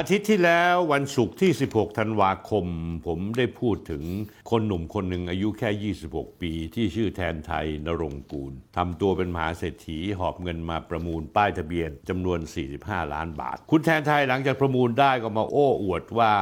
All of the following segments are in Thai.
อาทิตย์ที่แล้ววันศุกร์ที่ 16 ธันวาคม ผมได้พูดถึงคนหนุ่มคนหนึ่งอายุแค่ 26 ปี ที่ชื่อแทนไทยนรงค์กูลทำตัวเป็นมหาเศรษฐีหอบเงินมาประมูลป้ายทะเบียนจำนวน 45 ล้านบาท คุณแทนไทยหลังจากประมูลได้ก็มาโอ้อวดว่า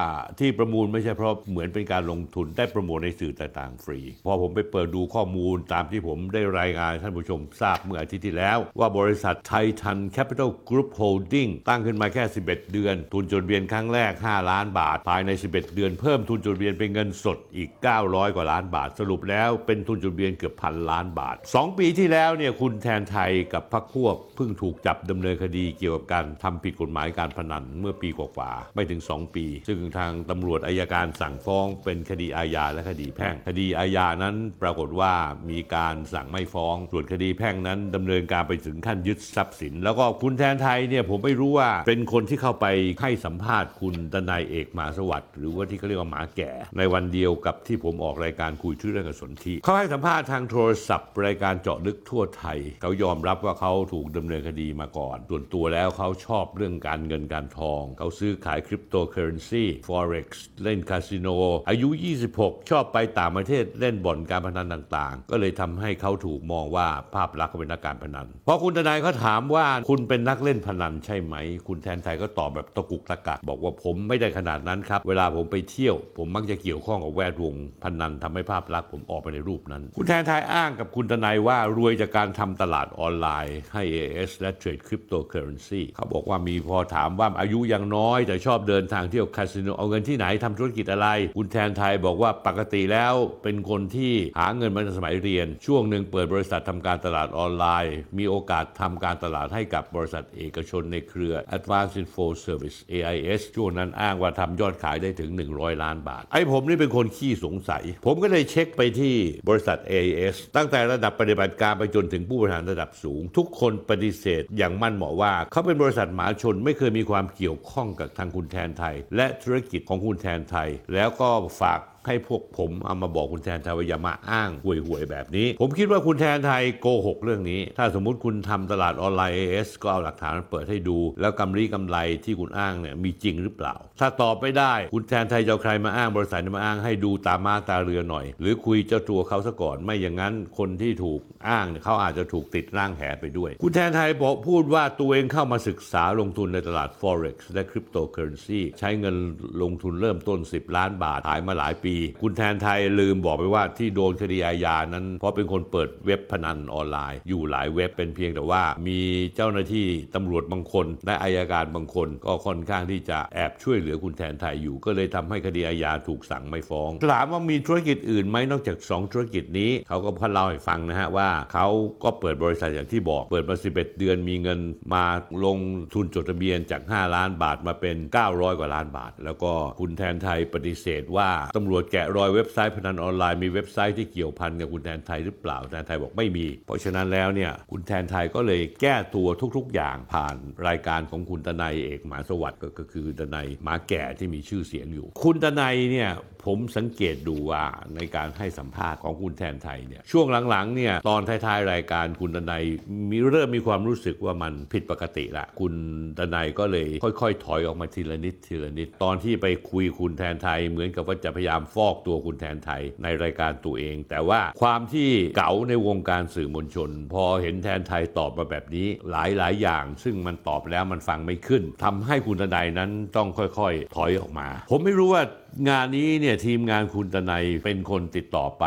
ที่ประมูลไม่ใช่เพราะเหมือนเป็นการลงทุนได้โปรโมทในสื่อต่างๆ ฟรี พอผมไปเปิดดูข้อมูลตามที่ผมได้รายงานท่านผู้ชมทราบเมื่ออาทิตย์ที่แล้ว ว่าบริษัทไททัน Capital Group Holding ตั้งขึ้นมาแค่ 11 เดือน ทุนจดทะเบียนครั้งแรก 5 ล้านบาท ภายใน 11 เดือนเพิ่มทุนจดทะเบียนเป็นเงินสดอีก 900 กว่าล้านบาท สรุปแล้วเป็นทุนจดทะเบียนเกือบพันล้านบาท 2 ปีที่แล้วเนี่ยคุณแทนไทยกับพรรคพวกเพิ่งถูกจับดำเนินคดีเกี่ยวกับการทำผิดกฎหมายการพนันเมื่อปีกว่าๆไม่ถึง 2 ปี ซึ่งทางตำรวจอัยการสั่งฟ้องเป็นคดีอาญาและคดีแพ่งคดีอาญานั้นปรากฏว่ามีการสั่งไม่ฟ้อง ส่วนคดีแพ่งนั้นดำเนินการไปถึงขั้นยึดทรัพย์สิน แล้วก็คุณแทนไทยเนี่ยผมไม่รู้ว่าเป็นคนที่เข้าไปให้สัมมภาษณ์คุณทนายเอกมาสวัสดิ์หรือว่าที่เขาเรียกว่าหมาแก่ ในวันเดียวกับที่ผมออกรายการคุยชื่อเรื่องกับสนธิเขาให้สัมภาษณ์ทางโทรศัพท์รายการเจาะลึกทั่วไทย เขายอมรับว่าเขาถูกดำเนินคดีมาก่อน ส่วนตัวแล้วเขาชอบเรื่องการเงินการทอง เขาซื้อขายคริปโตเคอเรนซี forex เล่นคาสิโน อายุ 26 ชอบไปต่างประเทศเล่นบ่อนการพนันต่างๆ ก็เลยทำให้เขาถูกมองว่าภาพลักษณ์เขาเป็นนักการพนันพอคุณทนายเขาถามว่าคุณเป็นนักเล่นพนันใช่ไหม คุณแทนไทยก็ตอบแบบตะกุกตะกักบอกว่าผมไม่ได้ขนาดนั้นครับ เวลาผมไปเที่ยว ผมมักจะเกี่ยวข้องกับแวดวงพนันทำให้ภาพลักษณ์ผมออกไปในรูปนั้น คุณแทนไทยอ้างกับคุณทนายว่ารวยจากการทำตลาดออนไลน์ให้ AS และเทรดคริปโตเคอเรนซีเขาบอกว่ามีพอถามว่าอายุยังน้อย แต่ชอบเดินทางเที่ยวคาสิโนเอาเงินที่ไหนทำธุรกิจอะไร คุณแทนไทยบอกว่าปกติแล้วเป็นคนที่หาเงินมาสมัยเรียน ช่วงหนึ่งเปิดบริษัททำการตลาดออนไลน์ มีโอกาสทำการตลาดให้กับบริษัทเอกชนในเครือ Advanced Info Service a AIS ช่วงนั้นอ้างว่าทำยอดขายได้ถึง 100 ล้านบาท ไอ้ผมนี่เป็นคนขี้สงสัย ผมก็เลยเช็คไปที่บริษัท AIS ตั้งแต่ระดับปฏิบัติการไปจนถึงผู้บริหารระดับสูง ทุกคนปฏิเสธอย่างมั่นเหมาะว่า เขาเป็นบริษัทหมาชนไม่เคยมีความเกี่ยวข้องกับทางคุณแทนไทย และธุรกิจของคุณแทนไทย แล้วก็ฝาก ให้พวกผมเอามาบอกคุณแทนไทยว่าอย่ามาอ้างห่วยๆแบบนี้ ผมคิดว่าคุณแทนไทยโกหกเรื่องนี้ ถ้าสมมุติคุณทำตลาดออนไลน์ AS ก็เอาหลักฐานมาเปิดให้ดู แล้วกำไรกำไรที่คุณอ้างเนี่ยมีจริงหรือเปล่า ถ้าตอบไม่ได้คุณแทนไทยจะใครมาอ้างบริษัทมาอ้างให้ดูตามาตาเรือหน่อย หรือคุยเจ้าตัวเขาซะก่อนไม่อย่างนั้นคนที่ถูกอ้างเนี่ยเขาอาจจะถูกติดร่างแหไปด้วย คุณแทนไทยบอกพูดว่าตัวเองเข้ามาศึกษาลงทุนในตลาด forex และคริปโตเคอเรนซีใช้เงินลงทุนเริ่มต้น 10 ล้านบาทขายมาหลายปีคุณแทนไทยลืมบอกไปว่าที่โดนคดีอาญานั้น เพราะเป็นคนเปิดเว็บพนันออนไลน์ อยู่หลายเว็บเป็นเพียงแต่ว่า มีเจ้าหน้าที่ตำรวจบางคนและอายการบางคน ก็ค่อนข้างที่จะแอบช่วยเหลือคุณแทนไทยอยู่ ก็เลยทำให้คดีอาญาถูกสั่งไม่ฟ้องถามว่ามีธุรกิจอื่นไหมนอกจาก 2 ธุรกิจนี้เขาก็พเล่าให้ฟังนะฮะว่าเขาก็เปิดบริษัทอย่างที่บอกเปิดมา 11 เดือนมีเงินมาลงทุนจดทะเบียนจาก 5 ล้านบาทมาเป็น 900 กว่าล้านบาท แล้วก็คุณแทนไทยปฏิเสธว่าตำรวจแกะรอยเว็บไซต์พนันออนไลน์มีเว็บไซต์ที่เกี่ยวพันกับคุณแทนไทยหรือเปล่าแทนไทยบอกไม่มี เพราะฉะนั้นแล้วเนี่ยคุณแทนไทยก็เลยแก้ตัวทุก ๆ อย่างผ่านรายการของคุณตนายเอกหมาสวัสดิ์ก็คือตนายหมาแก่ที่มีชื่อเสียงอยู่ คุณตนายเนี่ย ผมสังเกตดูว่าในการให้สัมภาษณ์ของคุณแทนไทยเนี่ยช่วงหลังๆเนี่ยตอนท้ายๆรายการคุณตนายมีเริ่มมีความรู้สึกว่ามันผิดปกติละคุณตนายก็เลยค่อย ๆ ถอยออกมาทีละนิดทีละนิดตอนที่ไปคุยคุณแทนไทย เหมือนกับว่าจะพยายามฟอกตัวคุณแทนไทยในรายการตัวเอง แต่ว่าความที่เก๋าในวงการสื่อมวลชน พอเห็นแทนไทยตอบมาแบบนี้หลายๆอย่าง ซึ่งมันตอบแล้วมันฟังไม่ขึ้นทำให้คุณทนายนั้นต้องค่อย ๆ ถอยออกมา ผมไม่รู้ว่า งานนี้เนี่ยทีมงานคุณตนายเป็นคนติดต่อไป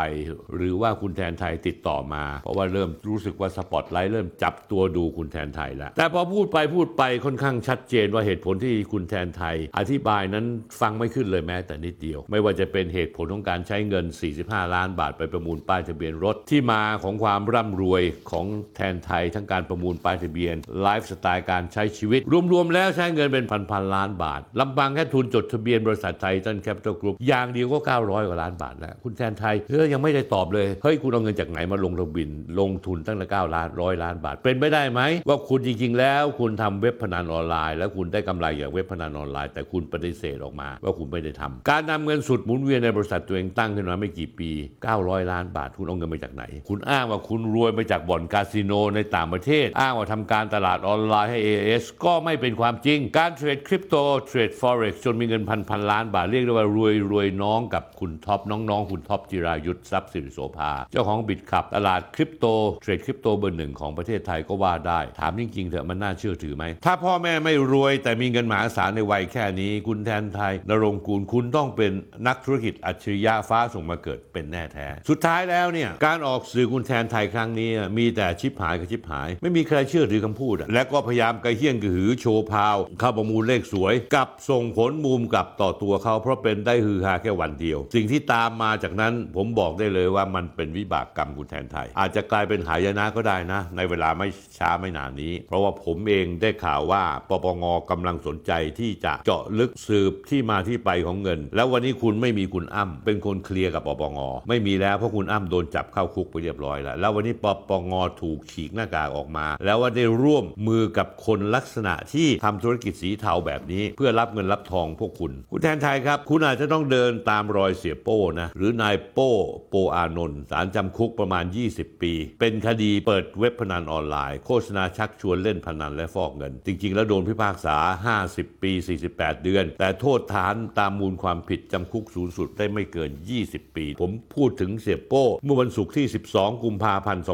หรือว่าคุณแทนไทยติดต่อมา เพราะว่าเริ่มรู้สึกว่าสปอตไลท์เริ่มจับตัวดูคุณแทนไทยแล้ว แต่พอพูดไปพูดไปค่อนข้างชัดเจนว่าเหตุผลที่คุณแทนไทย อธิบายนั้นฟังไม่ขึ้นเลยแม้แต่นิดเดียว ไม่ว่าจะเป็นเหตุผลของการใช้เงิน 45 ล้านบาทไปประมูลป้ายทะเบียนรถที่มาของความร่ำรวยของแทนไทย ทั้งการประมูลป้ายทะเบียนไลฟ์สไตล์การใช้ชีวิต รวมๆแล้วใช้เงินเป็นพันๆล้านบาทลำพังแค่ทุนจดทะเบียนบริษัทไทยทันแคป Capital Group อย่างเดียวก็ 900 กว่าล้านบาทแล้ว คุณแทนไทยเฮ้ยยังไม่ได้ตอบเลย เฮ้ย คุณเอาเงินจากไหนมาลงทะบิน ลงทุนตั้งแต่9ล้านร้อยล้านบาท เป็นไปได้ไหม ว่าคุณจริง ๆ แล้ว คุณทำเว็บพนันออนไลน์ แล้วคุณได้กำไรจากเว็บพนันออนไลน์ แต่คุณปฏิเสธออกมาว่าคุณไม่ได้ทำการนำเงินสุดหมุนเวียนในบริษัทตัวเองตั้งขึ้นมาไม่กี่ปี 900 ล้านบาท คุณเอาเงินมาจากไหน คุณอ้างว่าคุณรวยมาจากบ่อนคาสิโนในต่างประเทศ อ้างว่าทำการตลาดออนไลน์ให้ AS ก็ไม่เป็นความจริง การเทรดคริปโตเทรด forex จนมีเงินพันพันล้านบาทเรียกได้ว่ารวยรวยน้องกับคุณท็อปน้องๆ คุณท็อปจิรายุทธทรัพย์สิริโสภา เจ้าของ Bitkub ตลาดคริปโตเทรดคริปโตเบอร์หนึ่งของประเทศไทยก็ว่าได้ ถามจริงๆเถอะมันน่าเชื่อถือไหม ถ้าพ่อแม่ไม่รวยแต่มีเงินมหาศาลในวัยแค่นี้ คุณแทนไทยนรงคูลคุณต้องเป็นนักธุรกิจอัจฉริยะฟ้าส่งมาเกิดเป็นแน่แท้ สุดท้ายแล้วเนี่ยการออกสื่อคุณแทนไทยครั้งนี้มีแต่ชิปหายกับชิปหาย ไม่มีใครเชื่อถือคำพูด และก็พยายามกระเฮี้ยงกระหือโชว์พาวเข้าประมูลเลขสวย กับส่งผลมุมกลับต่อตัวเขาเพราะเป็น็นได้ฮือฮาแค่วันเดียว สิ่งที่ตามมาจากนั้นผมบอกได้เลยว่ามันเป็นวิบากกรรมคุณแทนไทย อาจจะกลายเป็นหายนะก็ได้นะ ในเวลาไม่ช้าไม่นานนี้ เพราะว่าผมเองได้ข่าวว่าปปงกำลังสนใจที่จะเจาะลึกสืบที่มาที่ไปของเงิน แล้ววันนี้คุณไม่มีคุณอ้ำเป็นคนเคลียร์กับปปงไม่มีแล้วเพราะคุณอ้ำโดนจับเข้าคุกไปเรียบร้อยแล้วแล้ววันนี้ปปงถูกฉีกหน้ากากออกมา แล้วว่าได้ร่วมมือกับคนลักษณะที่ทำธุรกิจสีเทาแบบนี้ เพื่อรับเงินรับทองพวกคุณ คุณแทนไทยครับคุณอาจจะต้องเดินตามรอยเสียโป้นะ หรือนายโป้โปอานนท์สารจำคุกประมาณ 20 ปี เป็นคดีเปิดเว็บพนันออนไลน์ โฆษณาชักชวนเล่นพนันและฟอกเงิน จริง ๆ แล้วโดนพิพากษา 50 ปี 48 เดือน แต่โทษฐานตามมูลความผิดจำคุกสูงสุดได้ไม่เกิน 20 ปี ผมพูดถึงเสียโป้ เมื่อวันศุกร์ที่ 12 กุมภาพันธ์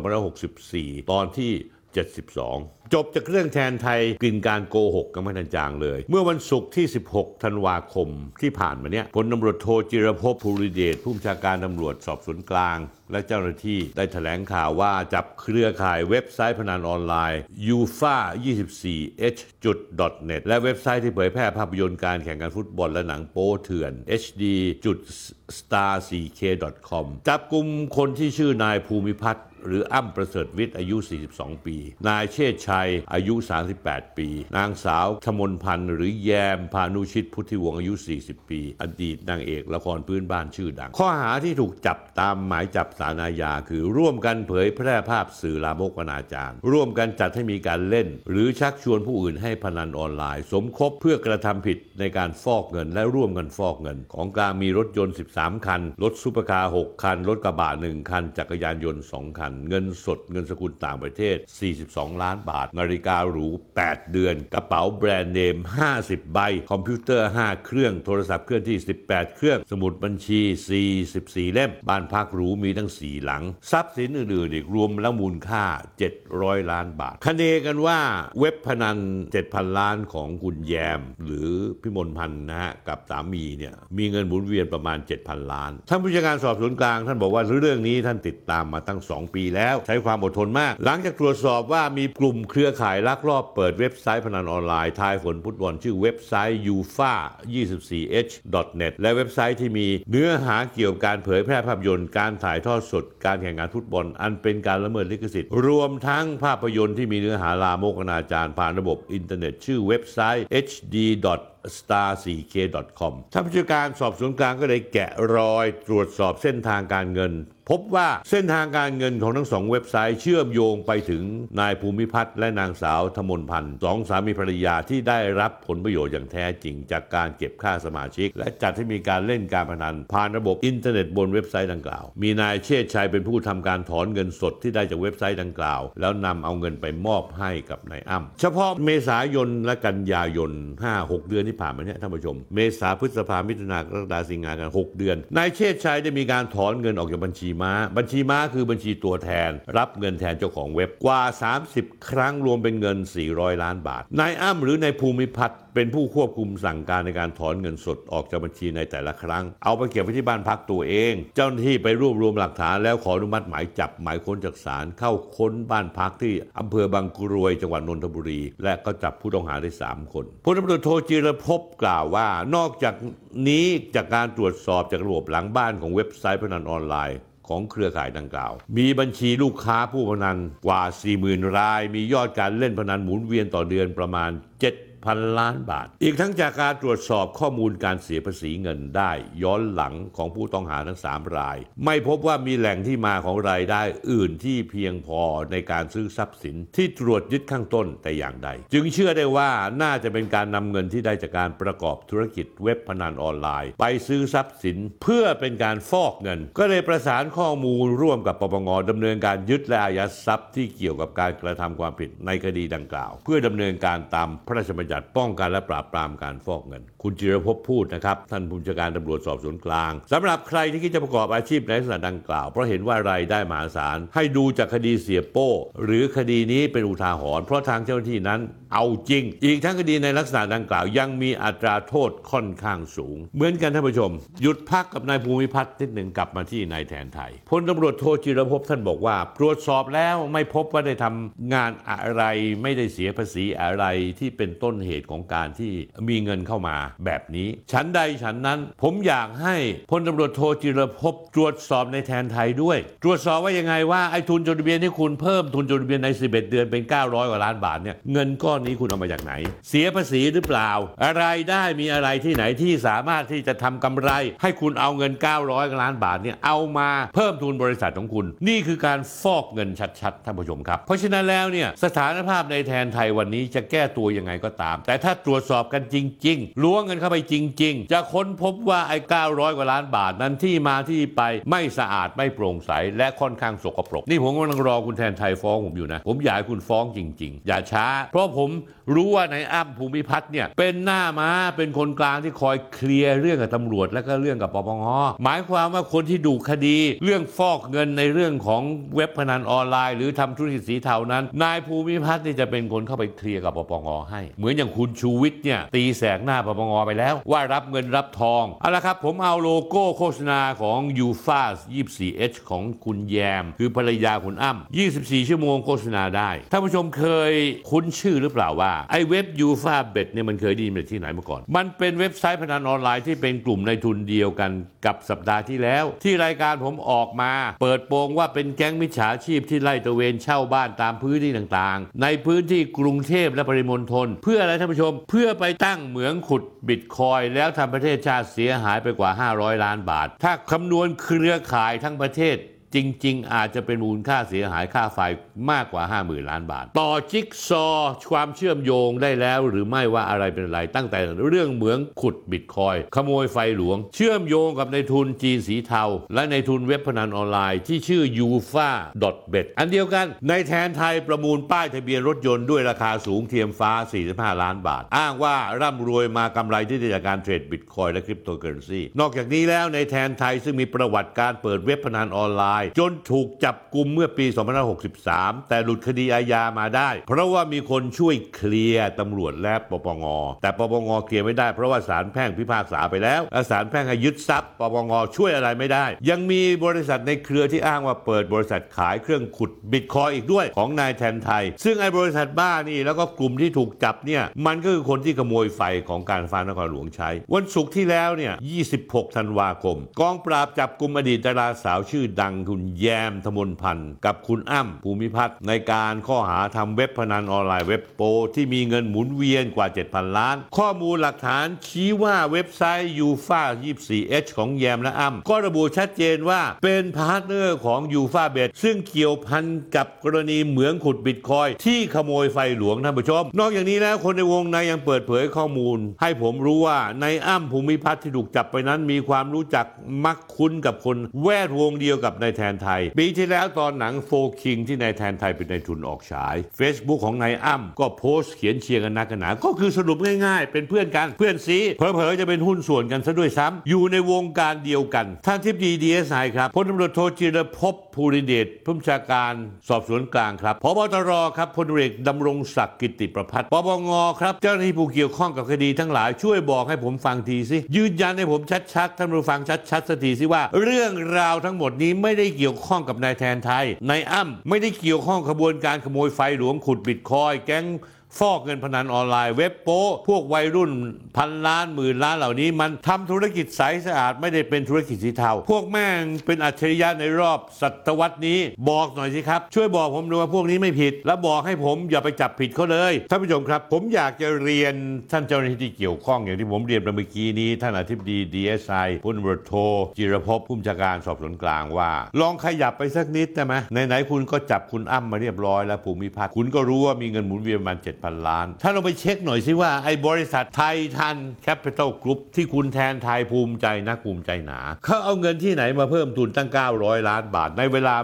2564 ตอนที่ 72จบจากเรื่องแทนไทยกลิ่นการโกหกกันไม่ทันจางเลย เมื่อวันศุกร์ที่ 16 ธันวาคมที่ผ่านมาเนี่ยพลตำรวจโทจิรภพภูริเดชผู้บัญชาการตำรวจสอบสวนกลาง และเจ้าหน้าที่ได้แถลงข่าวว่าจับเครือข่ายเว็บไซต์พนันออนไลน์ ufa 24 h net และเว็บไซต์ที่เผยแพร่ภาพยนตร์การแข่งขันฟุตบอลและหนังโป๊เถื่อน hd star 4 k com จับกลุ่มคนที่ชื่อนายภูมิพัฒน์หรืออ้ำประเสริฐวิทย์อายุ 42 ปี นายเชษชัยอายุ 38 ปี นางสาวธมลพรรณ์หรือแยมภานุชิตพุทธิวงศ์อายุ 40 ปี อดีตนางเอกละครพื้นบ้านชื่อดัง ข้อหาที่ถูกจับตามหมายจับศาลอาญาคือร่วมกันเผยแพร่ภาพสื่อลามกอนาจารร่วมกันจัดให้มีการเล่น หรือชักชวนผู้อื่นให้พนันออนไลน์ สมคบเพื่อกระทำผิดในการฟอกเงินและร่วมกันฟอกเงิน ของกลางมีรถยนต์ 13 คัน รถซุปเปอร์คาร์ 6 คัน รถกระบะ 1 คัน จักรยานยนต์ 2 คัน เงินสด เงินสกุลต่างประเทศ 42 ล้านบาทนาฬิกาหรู 8 เดือน กระเป๋าแบรนด์เนม 50 ใบ คอมพิวเตอร์ 5 เครื่อง โทรศัพท์เคลื่อนที่ 18 เครื่อง สมุดบัญชี 44 เล่ม บ้านพักหรูมีทั้ง 4 หลัง ทรัพย์สินอื่นๆอีกรวมแล้วมูลค่า 700 ล้านบาท คะเนกันว่าเว็บพนัน 7,000 ล้านของคุณแยม หรือพิมลพันธ์นะฮะ กับสามีเนี่ย มีเงินหมุนเวียนประมาณ 7,000 ล้าน ท่านผู้บัญชาการสอบสวนกลาง ท่านบอกว่าเรื่องนี้ท่านติดตามมาตั้ง 2 ปีแล้ว ใช้ความอดทนมาก หลังจากตรวจสอบว่ามีกลุ่มเครือข่ายลักลอบเปิดเว็บไซต์พนันออนไลน์ทายผลฟุตบอลชื่อเว็บไซต์ UFA 24h net และเว็บไซต์ที่มีเนื้อหาเกี่ยวกับการเผยแพร่ภาพยนตร์การถ่ายทอดสดการแข่งขันฟุตบอล อันเป็นการละเมิดลิขสิทธิ์ รวมทั้งภาพยนตร์ที่มีเนื้อหาลามกอนาจารผ่านระบบอินเทอร์เน็ต ชื่อเว็บไซต์ hd star4k.com ท่านผู้บัญชาการสอบสวนกลางก็เลยแกะรอยตรวจสอบเส้นทางการเงิน พบว่าเส้นทางการเงินของทั้งสองเว็บไซต์เชื่อมโยงไปถึงนายภูมิพัฒน์และนางสาวธมนพันธ์สองสามีภรรยาที่ได้รับผลประโยชน์อย่างแท้จริง จากการเก็บค่าสมาชิก และจัดให้มีการเล่นการพนันผ่านระบบอินเทอร์เน็ตบนเว็บไซต์ดังกล่าว มีนายเชษชัยเป็นผู้ทำการถอนเงินสดที่ได้จากเว็บไซต์ดังกล่าว แล้วนำเอาเงินไปมอบให้กับนายอ้ำเฉพาะเมษายนและกันยายน 5-6 เดือนที่ผ่านมาเนี่ยท่านผู้ชม เมษาพฤษภามิถุนากรกฎาสิงหากัน6 เดือน นายเชษชัยได้มีการถอนเงินออกจากบัญชีม้า บัญชีม้าคือบัญชีตัวแทน รับเงินแทนเจ้าของเว็บกว่า 30 ครั้งรวมเป็นเงิน 400 ล้านบาทนายอ้ำหรือนายภูมิพัฒน์ เป็นผู้ควบคุมสั่งการในการถอนเงินสดออกจากบัญชีในแต่ละครั้ง เอาไปเก็บไว้ที่บ้านพักตัวเอง เจ้าหน้าที่ไปรวบรวมหลักฐานแล้วขออนุมัติหมายจับหมายค้นจากศาลเข้าค้นบ้านพักที่อำเภอบางกรวยจังหวัดนนทบุรี และก็จับผู้ต้องหาได้ 3 คนพลตำรวจโทจิรภพกล่าวว่านอกจากนี้จากการตรวจสอบจากระบบหลังบ้านของเว็บไซต์พนันออนไลน์ของเครือข่ายดังกล่าว มีบัญชีลูกค้าผู้พนันกว่า 40,000 ราย มียอดการเล่นพนันหมุนเวียนต่อเดือนประมาณ 7 10,000ล้านบาท อีกทั้งจากการตรวจสอบข้อมูลการเสียภาษีเงินได้ย้อนหลังของผู้ต้องหาทั้ง 3 ราย ไม่พบว่ามีแหล่งที่มาของรายได้อื่นที่เพียงพอในการซื้อทรัพย์สินที่ตรวจยึดข้างต้นแต่อย่างใด จึงเชื่อได้ว่าน่าจะเป็นการนำเงินที่ได้จากการประกอบธุรกิจเว็บพนันออนไลน์ ไปซื้อทรัพย์สินเพื่อเป็นการฟอกเงิน ก็เลยประสานข้อมูลร่วมกับปปงดำเนินการยึดและอายัดทรัพย์ที่เกี่ยวกับการกระทำความผิดในคดีดังกล่าว เพื่อดำเนินการตามพระราชบัญญัติป้องกันและปราบปรามการฟอกเงิน คุณจิรภพพูดนะครับ ท่านผู้บัญชาการตำรวจสอบสวนกลางสำหรับใครที่คิดจะประกอบอาชีพในลักษณะดังกล่าว เพราะเห็นว่ารายได้มหาศาล ให้ดูจากคดีเสียโป้ หรือคดีนี้เป็นอุทาหรณ์เพราะทางเจ้าหน้าที่นั้นเอาจริง อีกทั้งคดีในลักษณะดังกล่าว ยังมีอัตราโทษค่อนข้างสูง เหมือนกันท่านผู้ชม หยุดพักกับนายภูมิพัฒน์นิดหนึ่งกลับมาที่นายแทนไทยพลตำรวจโทจิรภพท่านบอกว่าตรวจสอบแล้วไม่พบว่าได้ทำงานอะไรไม่ได้เสียภาษีอะไรที่เป็นต้นเหตุของการที่มีเงินเข้ามาแบบนี้ ฉันใดฉันนั้น ผมอยากให้พลตำรวจโทจิรภพตรวจสอบในแทนไทยด้วย ตรวจสอบว่ายังไงว่าไอ้ทุนจดทะเบียนที่คุณเพิ่มทุนจดทะเบียนใน 11 เดือนเป็น 900 กว่าล้านบาทเนี่ยเงินก้อนนี้คุณเอามาจากไหน เสียภาษีหรือเปล่า อะไรได้มีอะไรที่ไหนที่สามารถที่จะทำกำไร ให้คุณเอาเงิน 900 ล้านบาทเนี่ยเอามาเพิ่มทุนบริษัทของคุณ นี่คือการฟอกเงินชัดๆท่านผู้ชมครับ เพราะฉะนั้นแล้วเนี่ยสถานภาพในแทนไทยวันนี้จะแก้ตัวยังไงก็ตามแต่ถ้าตรวจสอบกันจริง ๆล้วงเงินเข้าไปจริง ๆ จะค้นพบว่าไอ้900 กว่าล้านบาทนั้นที่มาที่ไปไม่สะอาดไม่โปร่งใส และค่อนข้างสกปรก นี่ผมกำลังรอคุณแทนไทยฟ้องผมอยู่นะ ผมอยากให้คุณฟ้องจริง ๆ อย่าช้า เพราะผม รู้ว่าในอ้ำภูมิพัฒน์เนี่ยเป็นหน้าม้าเป็นคนกลางที่คอยเคลียร์เรื่องกับตำรวจและก็เรื่องกับปปงหมายความว่าคนที่ดูคดี เรื่องฟอกเงินในเรื่องของเว็บพนันออนไลน์ หรือทำธุรกิจสีเทานั้น นายภูมิพัฒน์นี่จะเป็นคนเข้าไปเคลียร์กับปปงให้ เหมือนอย่างคุณชูวิทย์เนี่ยตีแสกหน้าปปงไปแล้ว ว่ารับเงินรับทองเอาละครับผมเอาโลโก้โฆษณาของยูฟาส 24H ของคุณแยม คือภรรยาคุณอ้ำ24 ชั่วโมงโฆษณาได้ท่านผู้ชมเคยคุ้นชื่อหรือเปล่าว่าไอ้เว็บ UFABET เนี่ยมันเคยได้ยินมาที่ไหนมาก่อน มันเป็นเว็บไซต์พนันออนไลน์ที่เป็นกลุ่มนายทุนเดียวกันกับสัปดาห์ที่แล้ว ที่รายการผมออกมา เปิดโปงว่าเป็นแก๊งมิจฉาชีพที่ไล่ตระเวนเช่าบ้านตามพื้นที่ต่างๆ ในพื้นที่กรุงเทพและปริมณฑลเพื่ออะไรท่านผู้ชม เพื่อไปตั้งเหมืองขุดบิตคอยน์แล้วทำประเทศชาติเสียหายไปกว่า 500 ล้านบาท ถ้าคำนวณเครือข่ายทั้งประเทศ จริง ๆ อาจจะเป็นมูลค่าเสียหายค่าไฟมากกว่า 50,000 ล้านบาท ต่อจิ๊กซอว์ความเชื่อมโยงได้แล้วหรือไม่ว่าอะไรเป็นอะไร ตั้งแต่เรื่องเหมืองขุดบิตคอยน์ ขโมยไฟหลวง เชื่อมโยงกับนายทุนจีนสีเทา และนายทุนเว็บพนันออนไลน์ที่ชื่อ u f a b e t อันเดียวกันนายแทนไทยประมูลป้ายทะเบียนรถยนต์ด้วยราคาสูงเทียมฟ้า 45 ล้านบาท อ้างว่าร่ำรวยมากำไรที่ได้จากการเทรดบิตคอยน์และคริปโตเคอร์เรนซีนอกจากนี้แล้วนายแทนไทยซึ่งมีประวัติการเปิดเว็บพนันออนไลน์จนถูกจับกลุ่มเมื่อปี 2563 แต่หลุดคดีอาญามาได้ เพราะว่ามีคนช่วยเคลียร์ตำรวจและปปง แต่ปปงเคลียร์ไม่ได้เพราะว่าศาลแพ่งพิพากษาไปแล้วศาลแพ่งให้ยึดทรัพย์ปปงช่วยอะไรไม่ได้ ยังมีบริษัทในเครือที่อ้างว่าเปิดบริษัทขายเครื่องขุดบิตคอยอีกด้วยของนายแทนไทย ซึ่งไอ้บริษัทบ้านี่แล้วก็กลุ่มที่ถูกจับเนี่ยมันก็คือคนที่ขโมยไฟของการฟ้านครหลวงใช้ วันศุกร์ที่แล้วเนี่ย 26 ธันวาคม กองปราบจับกลุ่มอดีตดาราสาวชื่อดังคุณณแยมธมนพันธ์กับคุณอ้ำภูมิพัฒน์ในการข้อหาทำเว็บพนันออนไลน์เว็บโป ที่มีเงินหมุนเวียนกว่า 7,000 ล้าน ข้อมูลหลักฐานชี้ว่าเว็บไซต์ UFA 24H ของแยมและอ้ำก็ระบุชัดเจนว่าเป็น partner ของ UFABET ซึ่งเกี่ยวพันกับกรณีเหมืองขุดบิตคอยน์ที่ขโมยไฟหลวงท่านผู้ชม นอกจากนี้แล้วคนในวงในยังเปิดเผยข้อมูล ให้ผมรู้ว่านายอ้ำภูมิพัฒน์ที่ถูกจับไปนั้นมีความรู้จักมักคุ้นกับคนแวดวงเดียวกับนายแทนไทย ปีที่แล้วตอนหนัง Four Kings ที่นายแทนไทยเป็นนายทุนออกฉาย Facebook ของนายอ้ำก็โพสต์เขียนเชียร์กันนักกันหนา ก็คือสรุปง่ายๆ เป็นเพื่อนกันเพื่อนซี้เผลอๆจะเป็นหุ้นส่วนกันซะด้วยซ้ำอยู่ในวงการเดียวกัน ท่านอธิบดีดีเอสไอครับพลตำรวจโทจิรภพภูริเดชผู้บัญชาการสอบสวนกลางครับผบ.ตร.ครับพลเอกดำรงศักดิ์กิตติประภัสร์ปปงครับ เจ้าหน้าที่ผู้เกี่ยวข้องกับคดีทั้งหลายช่วยบอกให้ผมฟังทีสิยืนยันให้ผมชัดๆท่านผู้ฟังชัดๆสักทีสิว่า เรื่องราวทั้งหมดนี้ไม่ได้เกี่ยวข้องกับนายแทนไทยนายอ้ำไม่ได้เกี่ยวข้องขบวนการขโมยไฟหลวงขุดบิตคอยแก๊ง ฟอกเงินพนันออนไลน์เว็บโป้พวกวัยรุ่นพันล้านหมื่นล้านเหล่านี้ มันทำธุรกิจใสสะอาดไม่ได้เป็นธุรกิจสีเทา พวกแม่งเป็นอัจฉริยะในรอบศตวรรษนี้ บอกหน่อยสิครับ ช่วยบอกผมดูว่าพวกนี้ไม่ผิด แล้วบอกให้ผมอย่าไปจับผิดเขาเลยท่านผู้ชมครับ ผมอยากจะเรียนท่านเจ้าหน้าที่ที่เกี่ยวข้องอย่างที่ผมเรียนไปเมื่อกี้นี้ ท่านอธิบดี DSI พลตำรวจโทจิรภพผู้บัญชาการสอบสวนกลางว่า ลองขยับไปสักนิดได้ไหมไหนๆคุณก็จับคุณอ้ำมาเรียบร้อยแล้วภูมิพัฒน์คุณก็รู้ว่ามีเงินหมุนเวียนประมาณ7,000 ล้าน ถ้าเราไปเช็คหน่อยสิว่า ไอ้บริษัท Titan Capital Group ที่คุณแทนไทยภูมิใจนักภูมิใจหนา เขาเอาเงินที่ไหนมาเพิ่มทุนตั้ง 900 ล้านบาท ในเวลา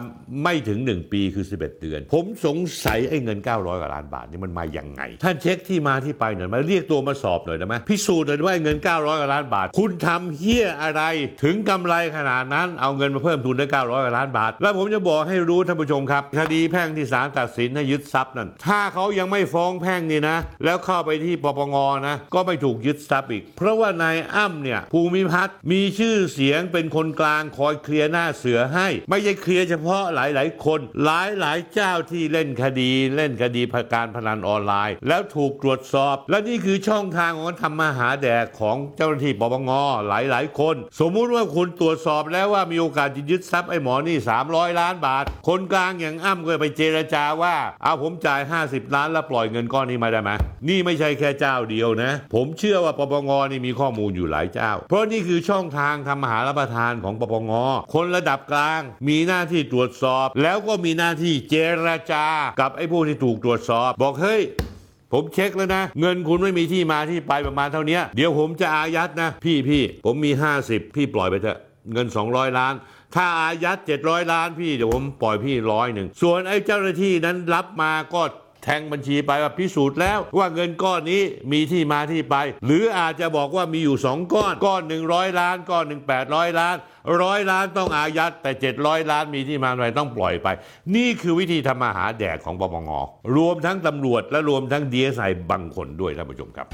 ไม่ถึง 1 ปีคือ 11 เดือน ผมสงสัยไอ้เงิน 900กว่าล้านบาทนี่มันมาอย่างไง ท่านเช็คที่มาที่ไปหน่อยมาเรียกตัวมาสอบหน่อยได้ไหมพิสูจน์หน่อยว่าไอ้เงิน 900กว่าล้านบาท คุณทำเฮี้ยอะไรถึงกำไรขนาดนั้นเอาเงินมาเพิ่มทุนได้ 900กว่าล้านบาท แล้วผมจะบอกให้รู้ท่านผู้ชมครับคดีแพ่งที่ศาลตัดสินให้ยึดทรัพย์นั่นถ้าเขายังไม่ฟ้องแพ่งนี่นะ แล้วเข้าไปที่ปปงนะ ก็ไม่ถูกยึดทรัพย์อีก เพราะว่านายอ้ำเนี่ยภูมิพัฒน์มีชื่อเสียงเป็นคนกลางคอยเคลียร์หน้าเสือให้ ไม่ใช่เคลียร์เฉพาะหลาย ๆ คน หลายหลายๆเจ้าที่เล่นคดีเล่นคดีการพนันออนไลน์ แล้วถูกตรวจสอบ และนี่คือช่องทางของการทำมาหาแดกของเจ้าหน้าที่ปปงหลาย ๆ คน สมมุติว่าคุณตรวจสอบแล้วว่ามีโอกาสจะยึดทรัพย์ไอ้หมอนี่ 300 ล้านบาท คนกลางอย่างอ้ำก็ไปเจรจาว่าเอาผมจ่าย 50 ล้านแล้วปล่อยเงินก้อนนี้มาได้ไหมนี่ไม่ใช่แค่เจ้าเดียวนะ ผมเชื่อว่าปปงนี่มีข้อมูลอยู่หลายเจ้า เพราะนี่คือช่องทางทำมหารับประทานของปปงคนระดับกลาง มีหน้าที่ตรวจสอบ แล้วก็มีหน้าที่เจรจา กับไอ้พวกที่ถูกตรวจสอบ บอกเฮ้ยผมเช็คแล้วนะ เงินคุณไม่มีที่มาที่ไปประมาณเท่านี้เดี๋ยวผมจะอายัดนะ พี่พี่ผมมี 50 พี่ปล่อยไปเถอะเงิน 200 ล้าน ถ้าอายัด 700 ล้านพี่เดี๋ยวผมปล่อยพี่ร้อยหนึ่งส่วนไอ้เจ้าหน้าที่นั้นรับมาก็ แทงบัญชีไปว่าพิสูจน์แล้ว ว่าเงินก้อนนี้มีที่มาที่ไป หรืออาจจะบอกว่ามีอยู่ 2 ก้อน ก้อน100ล้าน ก้อนหนึ่ง800ล้านร้อยล้านต้องอายัดแต่ 700 ล้านมีที่มาที่ไปต้องปล่อยไป นี่คือวิธีทำมาหาแดกของปปงรวมทั้งตำรวจและรวมทั้งดีเอสไอบางคนด้วยท่านผู้ชมครับ